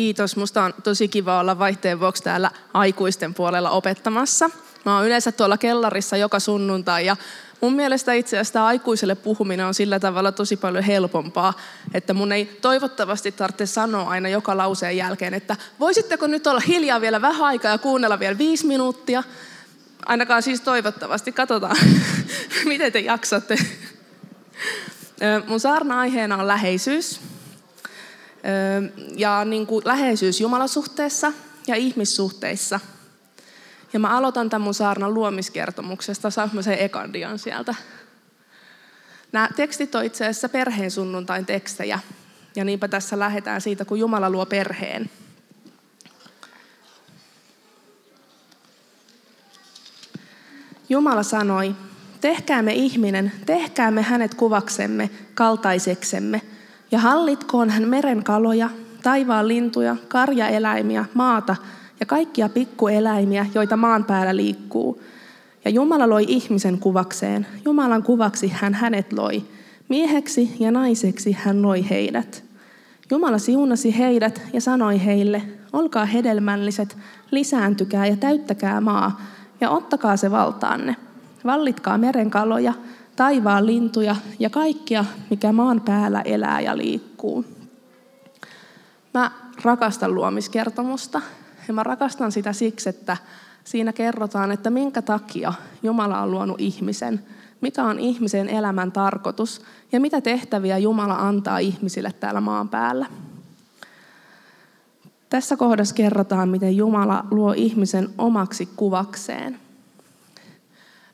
kiitos. Musta on tosi kiva olla vaihteen vuoksi täällä aikuisten puolella opettamassa. Mä oon yleensä tuolla kellarissa joka sunnuntai ja mun mielestä itse asiassa aikuiselle puhuminen on sillä tavalla tosi paljon helpompaa, että mun ei toivottavasti tarvitse sanoa aina joka lauseen jälkeen, että voisitteko nyt olla hiljaa vielä vähän aikaa ja kuunnella vielä viisi minuuttia. Ainakaan siis toivottavasti. Katsotaan, miten te jaksatte. Mun saarna-aiheena on läheisyys. Ja niin kuin läheisyys Jumalasuhteessa ja ihmissuhteissa. Ja mä aloitan tämän mun saarnan luomiskertomuksesta. Saanko mä sen ekandian sieltä? Nämä tekstit on itse asiassa perheen sunnuntain tekstejä. Ja niinpä tässä lähdetään siitä, kun Jumala luo perheen. Jumala sanoi, tehkäämme ihminen, tehkäämme hänet kuvaksemme, kaltaiseksemme, ja hallitkoon hän meren kaloja, taivaan lintuja, karjaeläimiä, maata ja kaikkia pikkueläimiä, joita maan päällä liikkuu. Ja Jumala loi ihmisen kuvakseen. Jumalan kuvaksi hän hänet loi. Mieheksi ja naiseksi hän loi heidät. Jumala siunasi heidät ja sanoi heille, olkaa hedelmälliset, lisääntykää ja täyttäkää maa, ja ottakaa se valtaanne. Vallitkaa merenkaloja, taivaan lintuja ja kaikkia, mikä maan päällä elää ja liikkuu. Mä rakastan luomiskertomusta ja mä rakastan sitä siksi, että siinä kerrotaan, että minkä takia Jumala on luonut ihmisen, mikä on ihmisen elämän tarkoitus ja mitä tehtäviä Jumala antaa ihmisille täällä maan päällä. Tässä kohdassa kerrotaan, miten Jumala luo ihmisen omaksi kuvakseen.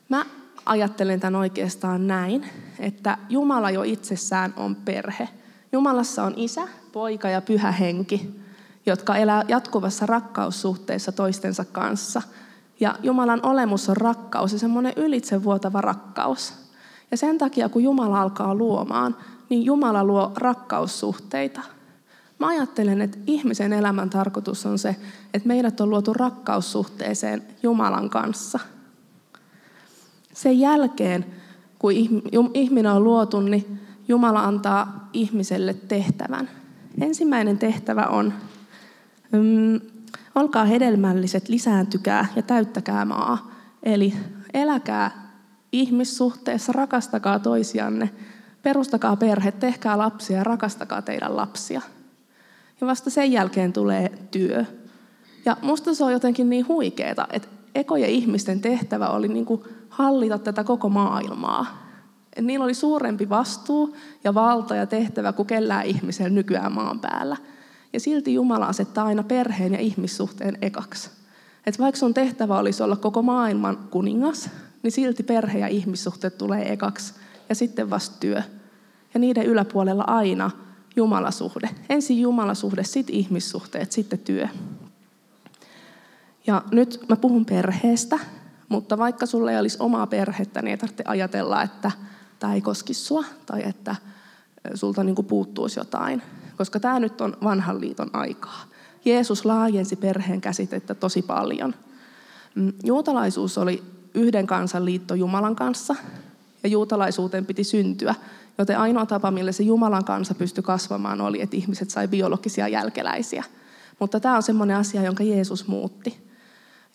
Mä ajattelen tämän oikeastaan näin, että Jumala jo itsessään on perhe. Jumalassa on isä, poika ja pyhä henki, jotka elää jatkuvassa rakkaussuhteessa toistensa kanssa. Ja Jumalan olemus on rakkaus ja semmoinen ylitsevuotava rakkaus. Ja sen takia, kun Jumala alkaa luomaan, niin Jumala luo rakkaussuhteita. Mä ajattelen, että ihmisen elämän tarkoitus on se, että meidät on luotu rakkaussuhteeseen Jumalan kanssa – sen jälkeen, kun ihminen on luotu, niin Jumala antaa ihmiselle tehtävän. Ensimmäinen tehtävä on, mm, olkaa hedelmälliset, lisääntykää ja täyttäkää maa. Eli eläkää ihmissuhteessa, rakastakaa toisianne, perustakaa perhe, tehkää lapsia ja rakastakaa teidän lapsia. Ja vasta sen jälkeen tulee työ. Ja musta se on jotenkin niin huikeeta, että ekojen ihmisten tehtävä oli niin kuin hallita tätä koko maailmaa. Et niillä oli suurempi vastuu ja valta ja tehtävä kuin kellään ihmisellä nykyään maan päällä. Ja silti Jumala asettaa aina perheen ja ihmissuhteen ekaksi. Et vaikka sun tehtävä olisi olla koko maailman kuningas, niin silti perhe ja ihmissuhteet tulee ekaksi ja sitten vasta työ. Ja niiden yläpuolella aina Jumalasuhde. Ensin Jumalasuhde, sitten ihmissuhteet, sitten työ. Ja nyt mä puhun perheestä, mutta vaikka sulla ei olisi omaa perhettä, niin ei tarvitse ajatella, että tämä ei koski sua tai että sulta niin puuttuisi jotain. Koska tämä nyt on vanhan liiton aikaa. Jeesus laajensi perheen käsitettä tosi paljon. Mm, juutalaisuus oli yhden kansan liitto Jumalan kanssa, ja juutalaisuuteen piti syntyä. Joten ainoa tapa, millä se Jumalan kansa pystyi kasvamaan, oli, että ihmiset sai biologisia jälkeläisiä. Mutta tämä on semmoinen asia, jonka Jeesus muutti.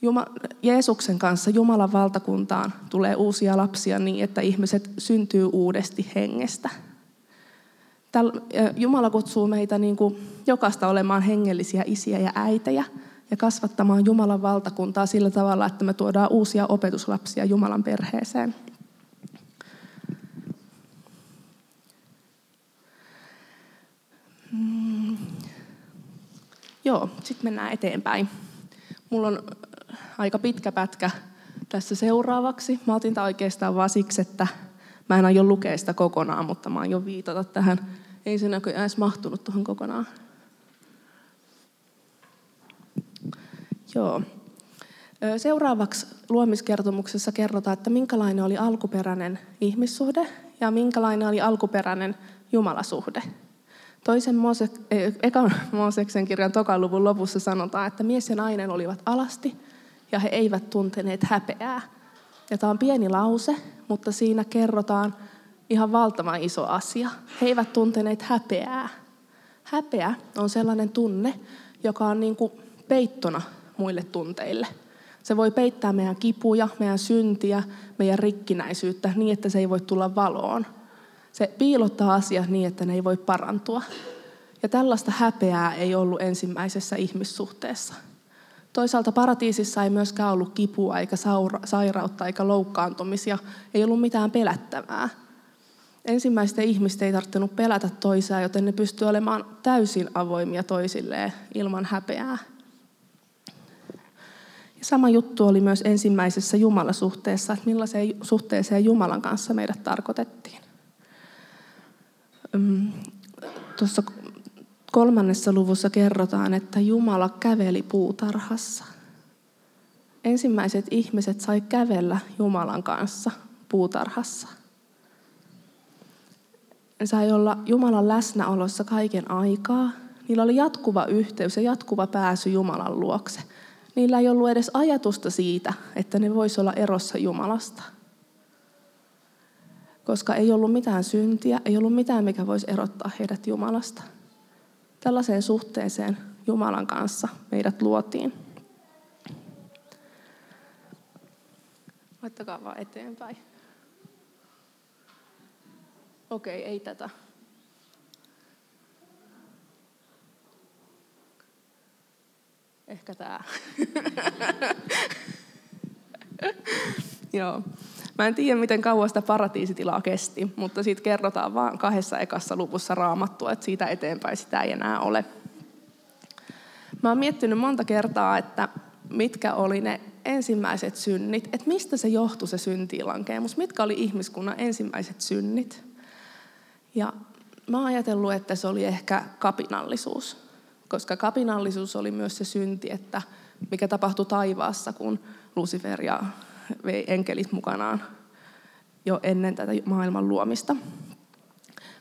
Juma, Jeesuksen kanssa Jumalan valtakuntaan tulee uusia lapsia niin, että ihmiset syntyy uudesti hengestä. Jumala kutsuu meitä niin kuin jokaista olemaan hengellisiä isiä ja äitejä ja kasvattamaan Jumalan valtakuntaa sillä tavalla, että me tuodaan uusia opetuslapsia Jumalan perheeseen. Mm. Joo, sitten mennään eteenpäin. Mulla on aika pitkä pätkä tässä seuraavaksi. Mä otin tämä oikeastaan vaan siksi, että mä en aio lukea sitä kokonaan, mutta mä aion viitata tähän. Ei se näköjään edes mahtunut tuohon kokonaan. Joo. Seuraavaksi luomiskertomuksessa kerrotaan, että minkälainen oli alkuperäinen ihmissuhde ja minkälainen oli alkuperäinen Jumalasuhde. Toisen Moose, ekan Mooseksen kirjan tokan luvun lopussa sanotaan, että mies ja nainen olivat alasti ja he eivät tunteneet häpeää. Ja tämä on pieni lause, mutta siinä kerrotaan ihan valtavan iso asia. He eivät tunteneet häpeää. Häpeä on sellainen tunne, joka on niin kuin peittona muille tunteille. Se voi peittää meidän kipuja, meidän syntiä, meidän rikkinäisyyttä niin, että se ei voi tulla valoon. Se piilottaa asiat niin, että ne ei voi parantua. Ja tällaista häpeää ei ollut ensimmäisessä ihmissuhteessa. Toisaalta paratiisissa ei myöskään ollut kipua, eikä sairautta, eikä loukkaantumisia. Ei ollut mitään pelättävää. Ensimmäisten ihmisten ei tarvinnut pelätä toisiaan, joten ne pystyivät olemaan täysin avoimia toisilleen ilman häpeää. Ja sama juttu oli myös ensimmäisessä Jumalasuhteessa, että millaiseen suhteeseen Jumalan kanssa meidät tarkoitettiin. Tuossa kolmannessa luvussa kerrotaan, että Jumala käveli puutarhassa. Ensimmäiset ihmiset sai kävellä Jumalan kanssa puutarhassa. Ne sai olla Jumalan läsnäolossa kaiken aikaa. Niillä oli jatkuva yhteys ja jatkuva pääsy Jumalan luokse. Niillä ei ollut edes ajatusta siitä, että ne voisi olla erossa Jumalasta. Koska ei ollut mitään syntiä, ei ollut mitään, mikä voisi erottaa heidät Jumalasta. Tällaiseen suhteeseen Jumalan kanssa meidät luotiin. Laittakaa vaan eteenpäin. Okei, ei tätä. Ehkä tämä. Joo. Mä en tiedä, miten kauan sitä paratiisitilaa kesti, mutta siitä kerrotaan vain kahdessa ekassa luvussa raamattua, että siitä eteenpäin sitä ei enää ole. Mä oon miettinyt monta kertaa, että mitkä oli ne ensimmäiset synnit, että mistä se johtui se syntiilankeemus, mitkä oli ihmiskunnan ensimmäiset synnit. Ja mä oon ajatellut, että se oli ehkä kapinallisuus, koska kapinallisuus oli myös se synti, että mikä tapahtui taivaassa, kun Lucifer ja vei enkelit mukanaan jo ennen tätä maailman luomista.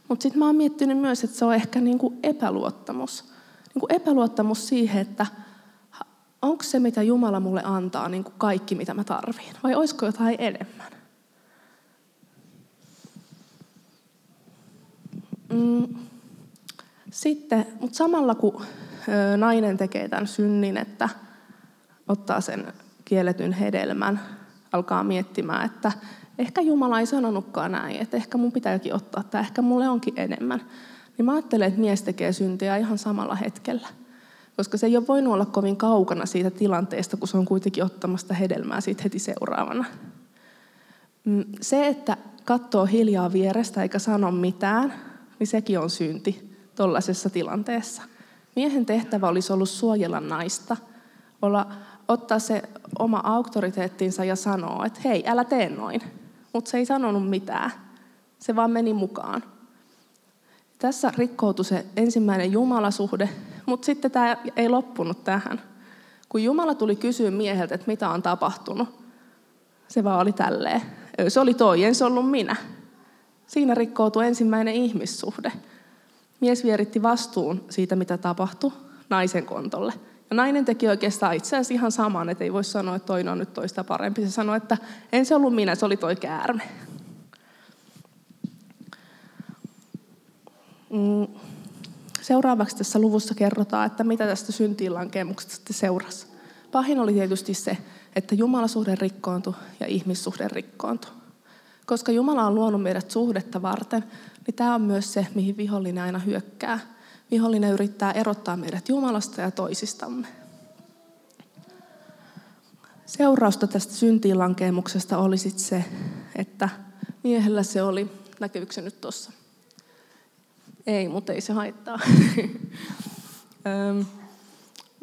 Mutta sitten mä oon miettinyt myös, että se on ehkä niinku epäluottamus. Niinku epäluottamus siihen, että onko se, mitä Jumala mulle antaa, niinku kaikki, mitä mä tarviin, vai olisiko jotain enemmän. Mm. Sitten, mutta samalla kun nainen tekee tämän synnin, että ottaa sen kielletyn hedelmän, alkaa miettimään, että ehkä Jumala ei sanonutkaan näin, että ehkä mun pitääkin ottaa, että ehkä mulle onkin enemmän. Niin mä ajattelen, että mies tekee syntiä ihan samalla hetkellä. Koska se ei ole voinut olla kovin kaukana siitä tilanteesta, kun se on kuitenkin ottamasta hedelmää siitä heti seuraavana. Mm, se, että katsoo hiljaa vierestä eikä sano mitään, niin sekin on synti tuollaisessa tilanteessa. Miehen tehtävä olisi ollut suojella naista, olla, ottaa se oma auktoriteettinsa ja sanoa, että hei, älä tee noin. Mutta se ei sanonut mitään. Se vaan meni mukaan. Tässä rikkoutui se ensimmäinen Jumalasuhde, mutta sitten tämä ei loppunut tähän. Kun Jumala tuli kysyä mieheltä, että mitä on tapahtunut, se vaan oli tälleen. Se oli toi, en se ollut minä. Siinä rikkoutui ensimmäinen ihmissuhde. Mies vieritti vastuun siitä, mitä tapahtui, naisen kontolle. Ja nainen teki oikeastaan itse asiassa ihan saman, että ei voi sanoa, että toinen on nyt toista parempi. Se sanoi, että en se ollut minä, se oli toi käärme. Mm. Seuraavaksi tässä luvussa kerrotaan, että mitä tästä syntiinlankemuksesta sitten seurasi. Pahin oli tietysti se, että jumalasuhde rikkoontui ja ihmissuhde rikkoontui. Koska Jumala on luonut meidät suhdetta varten, niin tämä on myös se, mihin vihollinen aina hyökkää. Vihollinen yrittää erottaa meidät Jumalasta ja toisistamme. Seurausta tästä syntiinlankeemuksesta oli sitten se, että miehellä se oli, näkyykö se nyt tuossa? Ei, mutta ei se haittaa.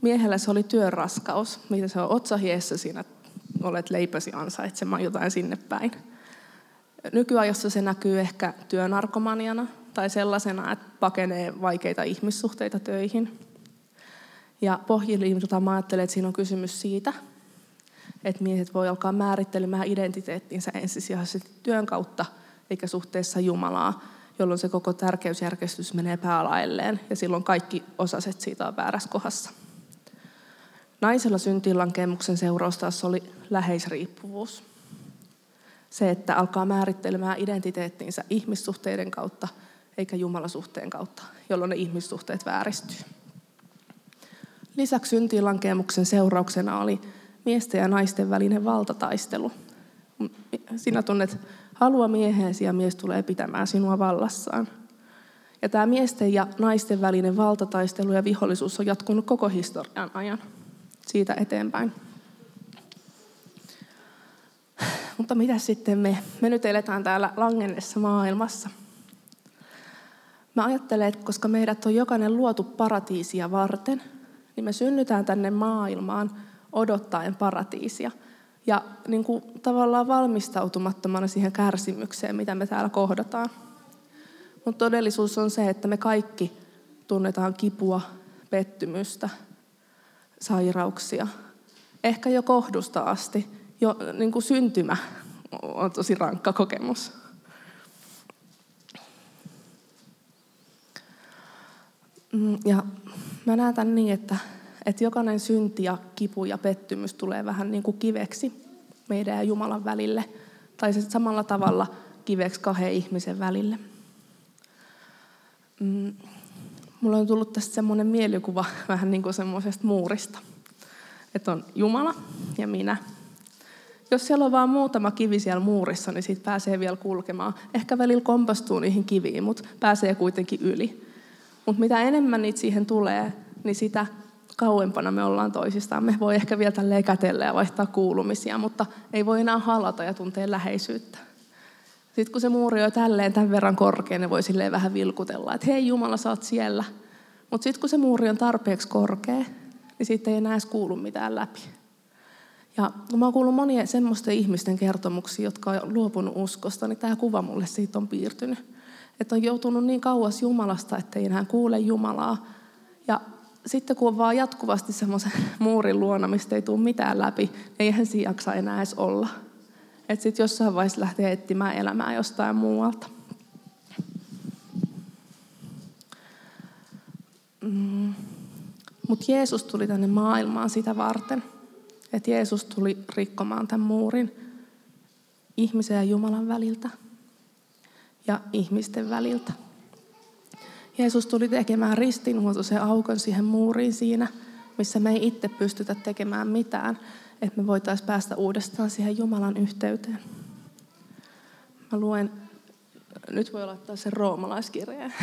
miehellä se oli työn raskaus, mitä se on otsahiessä siinä, olet leipäsi ansaitsemaan jotain sinne päin. Nykyajassa se näkyy ehkä työnarkomaniana tai sellaisena, että pakenee vaikeita ihmissuhteita töihin. Ja pohjilimilta mä ajattelen, että siinä on kysymys siitä, että miehet voi alkaa määrittelemään identiteettinsä ensisijaisesti työn kautta eikä suhteessa Jumalaa, jolloin se koko tärkeysjärjestys menee päälailleen ja silloin kaikki osaset siitä on väärässä kohdassa. Naisella syntiinlankemuksen seuraus taas oli läheisriippuvuus. Se, että alkaa määrittelemään identiteettinsä ihmissuhteiden kautta eikä Jumalasuhteen kautta, jolloin ne ihmissuhteet vääristyy. Lisäksi syntiinlankemuksen seurauksena oli miesten ja naisten välinen valtataistelu. Sinä tunnet halua mieheesi ja mies tulee pitämään sinua vallassaan. Ja tämä miesten ja naisten välinen valtataistelu ja vihollisuus on jatkunut koko historian ajan siitä eteenpäin. Mutta mitä sitten me? Me nyt eletään täällä langennessa maailmassa. Mä ajattelen, että koska meidät on jokainen luotu paratiisia varten, niin me synnytään tänne maailmaan odottaen paratiisia. Ja niin kuin tavallaan valmistautumattomana siihen kärsimykseen, mitä me täällä kohdataan. Mutta todellisuus on se, että me kaikki tunnetaan kipua, pettymystä, sairauksia. Ehkä jo kohdusta asti, jo niin kuin syntymä on tosi rankka kokemus. Ja mä näen tämän niin, että, että jokainen synti ja kipu ja pettymys tulee vähän niin kuin kiveksi meidän ja Jumalan välille. Tai se samalla tavalla kiveksi kahden ihmisen välille. Mm, mulla on tullut tästä semmoinen mielikuva vähän niin kuin semmoisesta muurista. Että on Jumala ja minä. Jos siellä on vain muutama kivi siellä muurissa, niin siitä pääsee vielä kulkemaan. Ehkä välillä kompastuu niihin kiviin, mutta pääsee kuitenkin yli. Mutta mitä enemmän niitä siihen tulee, niin sitä kauempana me ollaan toisistaan. Me voi ehkä vielä tälleen kätellä ja vaihtaa kuulumisia, mutta ei voi enää halata ja tuntea läheisyyttä. Sitten kun se muuri on tälleen tämän verran korkea, ne voi silleen vähän vilkutella, että hei Jumala, sä oot siellä. Mutta sitten kun se muuri on tarpeeksi korkea, niin sitten ei enää edes kuulu mitään läpi. Ja kun mä oon kuullut monia semmoisten ihmisten kertomuksia, jotka on luopunut uskosta, niin tämä kuva mulle siitä on piirtynyt. Että on joutunut niin kauas Jumalasta, että ei enää kuule Jumalaa. Ja sitten kun on vaan jatkuvasti semmoisen muurin luona, mistä ei tule mitään läpi, niin eihän siinä jaksa enää edes olla. Että sitten jossain vaiheessa lähtee etsimään elämää jostain muualta. Mm. Mutta Jeesus tuli tänne maailmaan sitä varten, että Jeesus tuli rikkomaan tämän muurin ihmisen ja Jumalan väliltä ja ihmisten väliltä. Jeesus tuli tekemään ristinhuoltoisen aukon siihen muuriin siinä, missä me ei itse pystytä tekemään mitään, että me voitaisiin päästä uudestaan siihen Jumalan yhteyteen. Mä luen, nyt voi laittaa sen roomalaiskirjeen.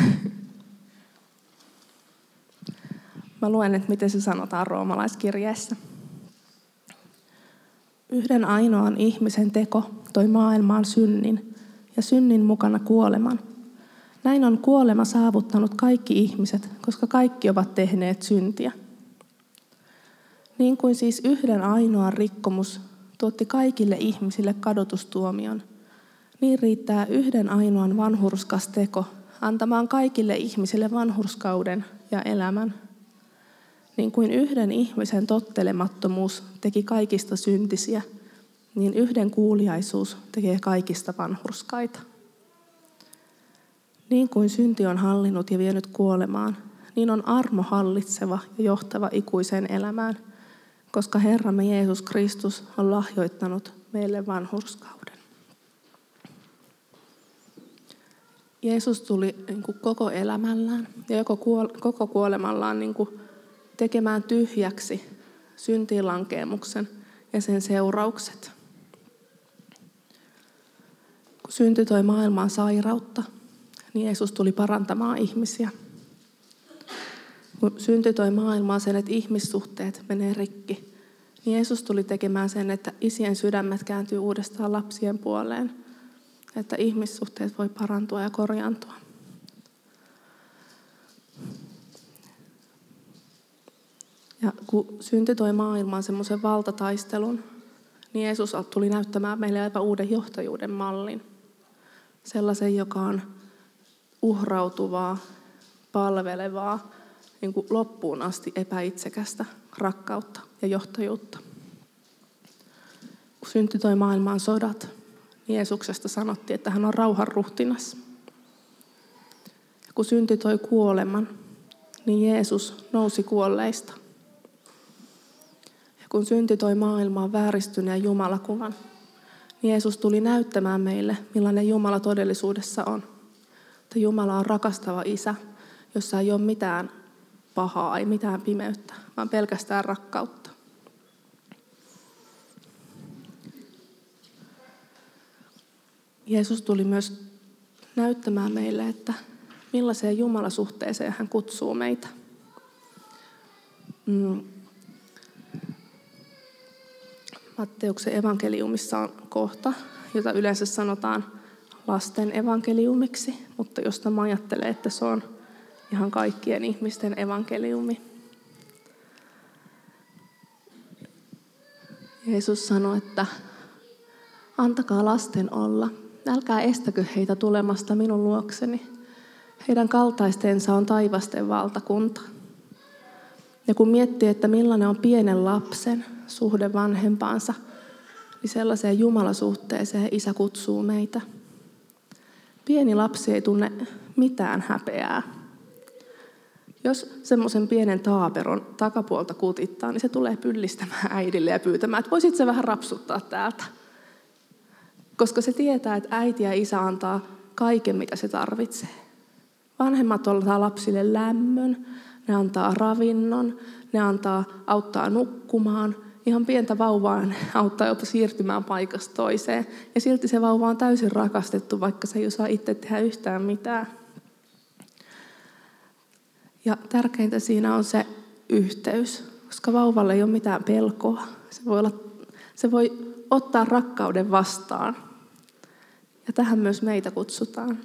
Mä luen, että miten se sanotaan roomalaiskirjeessä. Yhden ainoan ihmisen teko toi maailmaan synnin ja synnin mukana kuoleman. Näin on kuolema saavuttanut kaikki ihmiset, koska kaikki ovat tehneet syntiä. Niin kuin siis yhden ainoan rikkomus tuotti kaikille ihmisille kadotustuomion, niin riittää yhden ainoan vanhurskas teko antamaan kaikille ihmisille vanhurskauden ja elämän. Niin kuin yhden ihmisen tottelemattomuus teki kaikista syntisiä, niin yhden kuuliaisuus tekee kaikista vanhurskaita. Niin kuin synti on hallinnut ja vienyt kuolemaan, niin on armo hallitseva ja johtava ikuiseen elämään, koska Herramme Jeesus Kristus on lahjoittanut meille vanhurskauden. Jeesus tuli niin kuin koko elämällään ja koko kuolemallaan niin kuin tekemään tyhjäksi syntiinlankeemuksen ja sen seuraukset. Kun synty toi maailmaan sairautta, niin Jeesus tuli parantamaan ihmisiä. Kun synty toi maailmaan sen, että ihmissuhteet menee rikki, niin Jeesus tuli tekemään sen, että isien sydämet kääntyy uudestaan lapsien puoleen. Että ihmissuhteet voi parantua ja korjaantua. Ja kun synty toi maailmaan semmoisen valtataistelun, niin Jeesus tuli näyttämään meille aivan uuden johtajuuden mallin. Sellaisen, joka on uhrautuvaa, palvelevaa, niin kuin loppuun asti epäitsekästä rakkautta ja johtajuutta. Kun syntyi toi maailmaan sodat, niin Jeesuksesta sanottiin, että hän on rauhan ruhtinas. Ja kun syntyi toi kuoleman, niin Jeesus nousi kuolleista. Ja kun syntyi toi maailmaan vääristyneen Jumalakuvan, niin Jeesus tuli näyttämään meille, millainen Jumala todellisuudessa on. Että Jumala on rakastava isä, jossa ei ole mitään pahaa, ei mitään pimeyttä, vaan pelkästään rakkautta. Jeesus tuli myös näyttämään meille, että millaiseen Jumalasuhteeseen hän kutsuu meitä. Mm. Matteuksen evankeliumissa on kohta, jota yleensä sanotaan lasten evankeliumiksi, mutta josta mä ajattelen, että se on ihan kaikkien ihmisten evankeliumi. Jeesus sanoi, että antakaa lasten olla. Älkää estäkö heitä tulemasta minun luokseni. Heidän kaltaistensa on taivasten valtakunta. Ja kun miettii, että millainen on pienen lapsen suhde vanhempaansa, niin sellaiseen jumalasuhteeseen isä kutsuu meitä. Pieni lapsi ei tunne mitään häpeää. Jos semmoisen pienen taaperon takapuolta kutittaa, niin se tulee pyllistämään äidille ja pyytämään, että voisit se vähän rapsuttaa täältä. Koska se tietää, että äiti ja isä antaa kaiken, mitä se tarvitsee. Vanhemmat antaa lapsille lämmön, ne antaa ravinnon, ne antaa, auttaa nukkumaan. Ihan pientä vauvaa auttaa jopa siirtymään paikasta toiseen. Ja silti se vauva on täysin rakastettu, vaikka se ei osaa itse tehdä yhtään mitään. Ja tärkeintä siinä on se yhteys, koska vauvalle ei ole mitään pelkoa. Se voi, olla, se voi ottaa rakkauden vastaan. Ja tähän myös meitä kutsutaan.